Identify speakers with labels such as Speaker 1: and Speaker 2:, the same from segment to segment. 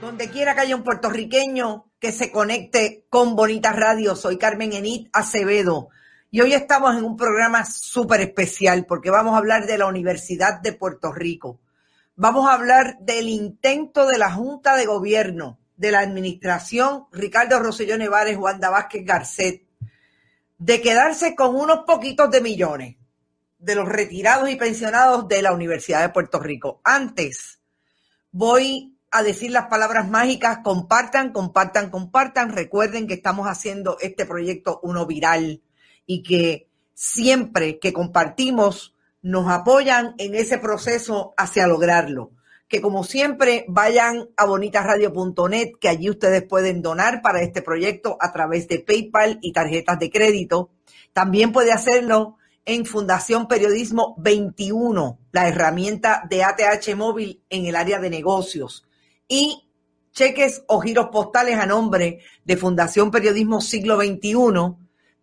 Speaker 1: Donde quiera que haya un puertorriqueño que se conecte con Bonita Radio, soy Carmen Enit Acevedo. Y hoy estamos en un programa súper especial porque vamos a hablar de la Universidad de Puerto Rico. Vamos a hablar del intento de la Junta de Gobierno, de la Administración Ricardo Rosselló Nevares, Wanda Vázquez Garcet, de quedarse con unos poquitos de millones de los retirados y pensionados de la Universidad de Puerto Rico. Antes, voy a decir las palabras mágicas, compartan, compartan, compartan. Recuerden que estamos haciendo este proyecto uno viral y que siempre que compartimos nos apoyan en ese proceso hacia lograrlo. Que como siempre vayan a bonitasradio.net, que allí ustedes pueden donar para este proyecto a través de PayPal y tarjetas de crédito. También puede hacerlo en Fundación Periodismo 21, la herramienta de ATH móvil en el área de negocios y cheques o giros postales a nombre de Fundación Periodismo Siglo XXI,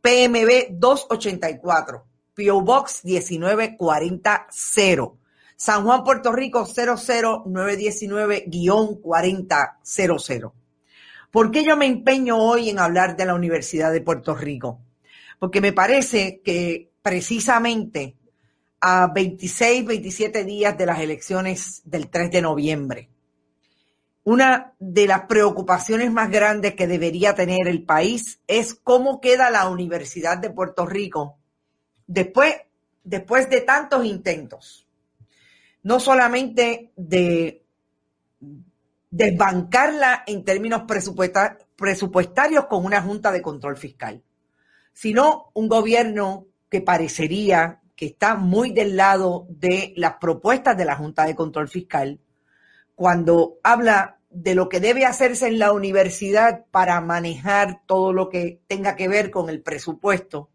Speaker 1: PMB 284, PO Box 19400, San Juan, Puerto Rico 00919-4000. ¿Por qué yo me empeño hoy en hablar de la Universidad de Puerto Rico? Porque me parece que precisamente a 26, 27 días de las elecciones del 3 de noviembre, una de las preocupaciones más grandes que debería tener el país es cómo queda la Universidad de Puerto Rico después, después de tantos intentos, no solamente de desbancarla en términos presupuestarios con una Junta de Control Fiscal, sino un gobierno que parecería que está muy del lado de las propuestas de la Junta de Control Fiscal cuando habla de lo que debe hacerse en la universidad para manejar todo lo que tenga que ver con el presupuesto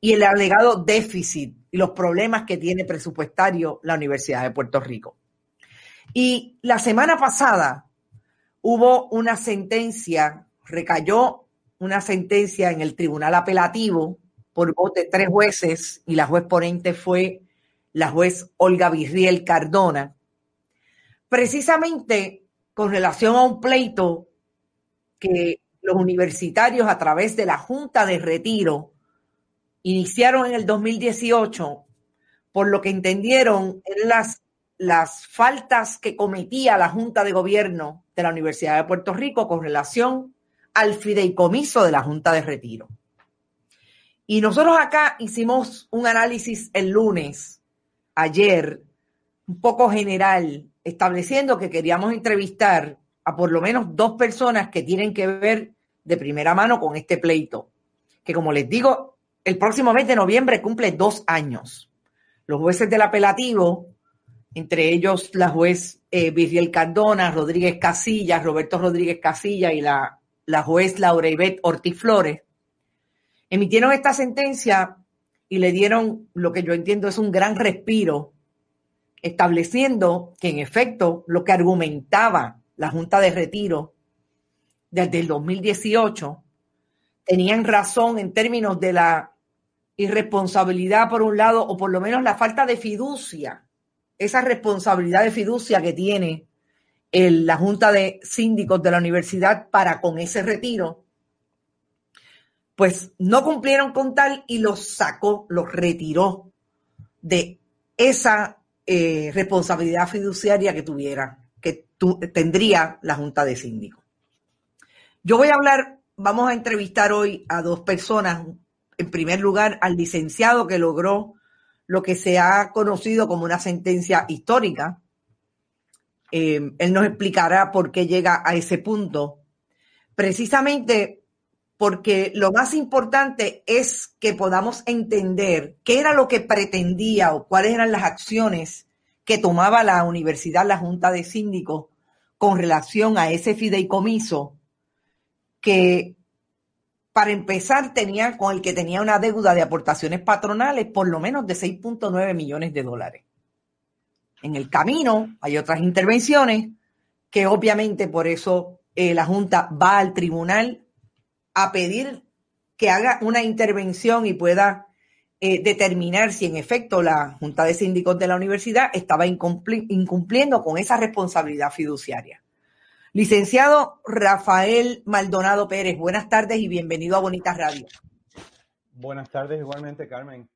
Speaker 1: y el alegado déficit y los problemas que tiene presupuestario la Universidad de Puerto Rico. Y la semana pasada hubo una sentencia, recayó una sentencia en el Tribunal Apelativo por voto de tres jueces y la juez ponente fue la juez Olga Virriel Cardona, precisamente con relación a un pleito que los universitarios a través de la Junta de Retiro iniciaron en el 2018 por lo que entendieron en las, las faltas que cometía la Junta de Gobierno de la Universidad de Puerto Rico con relación al fideicomiso de la Junta de Retiro. Y nosotros acá hicimos un análisis el lunes, ayer, un poco general, estableciendo que queríamos entrevistar a por lo menos dos personas que tienen que ver de primera mano con este pleito, que como les digo, el próximo mes de noviembre cumple dos años. Los jueces del apelativo, entre ellos la juez eh, Cardona, Rodríguez Casillas, Roberto Rodríguez Casillas y la, la juez Laura Ivette Ortiz Flores, emitieron esta sentencia y le dieron lo que yo entiendo es un gran respiro estableciendo que en efecto lo que argumentaba la Junta de Retiro desde el 2018 tenían razón en términos de la irresponsabilidad por un lado o por lo menos la falta de fiducia, esa responsabilidad de fiducia que tiene la Junta de Síndicos de la universidad para con ese retiro, pues no cumplieron con tal y los sacó, los retiró de esa eh, responsabilidad fiduciaria que tuviera, que tendría la Junta de Síndicos. Yo voy a hablar, vamos a entrevistar hoy a dos personas. En primer lugar, al licenciado que logró lo que se ha conocido como una sentencia histórica. Eh, él nos explicará por qué llega a ese punto. Precisamente porque lo más importante es que podamos entender qué era lo que pretendía o cuáles eran las acciones que tomaba la universidad, la Junta de Síndicos, con relación a ese fideicomiso que para empezar tenía con el que tenía una deuda de aportaciones patronales por lo menos de 6.9 millones de dólares. En el camino hay otras intervenciones que obviamente por eso eh, la Junta va al tribunal a pedir que haga una intervención y pueda eh, determinar si en efecto la Junta de Síndicos de la universidad estaba incumpliendo con esa responsabilidad fiduciaria. Licenciado Rafael Maldonado Pérez, buenas tardes y bienvenido a Bonitas Radio.
Speaker 2: Buenas tardes igualmente, Carmen.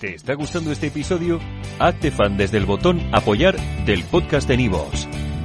Speaker 3: ¿Te está gustando este episodio? Hazte fan desde el botón apoyar del podcast de Nivos.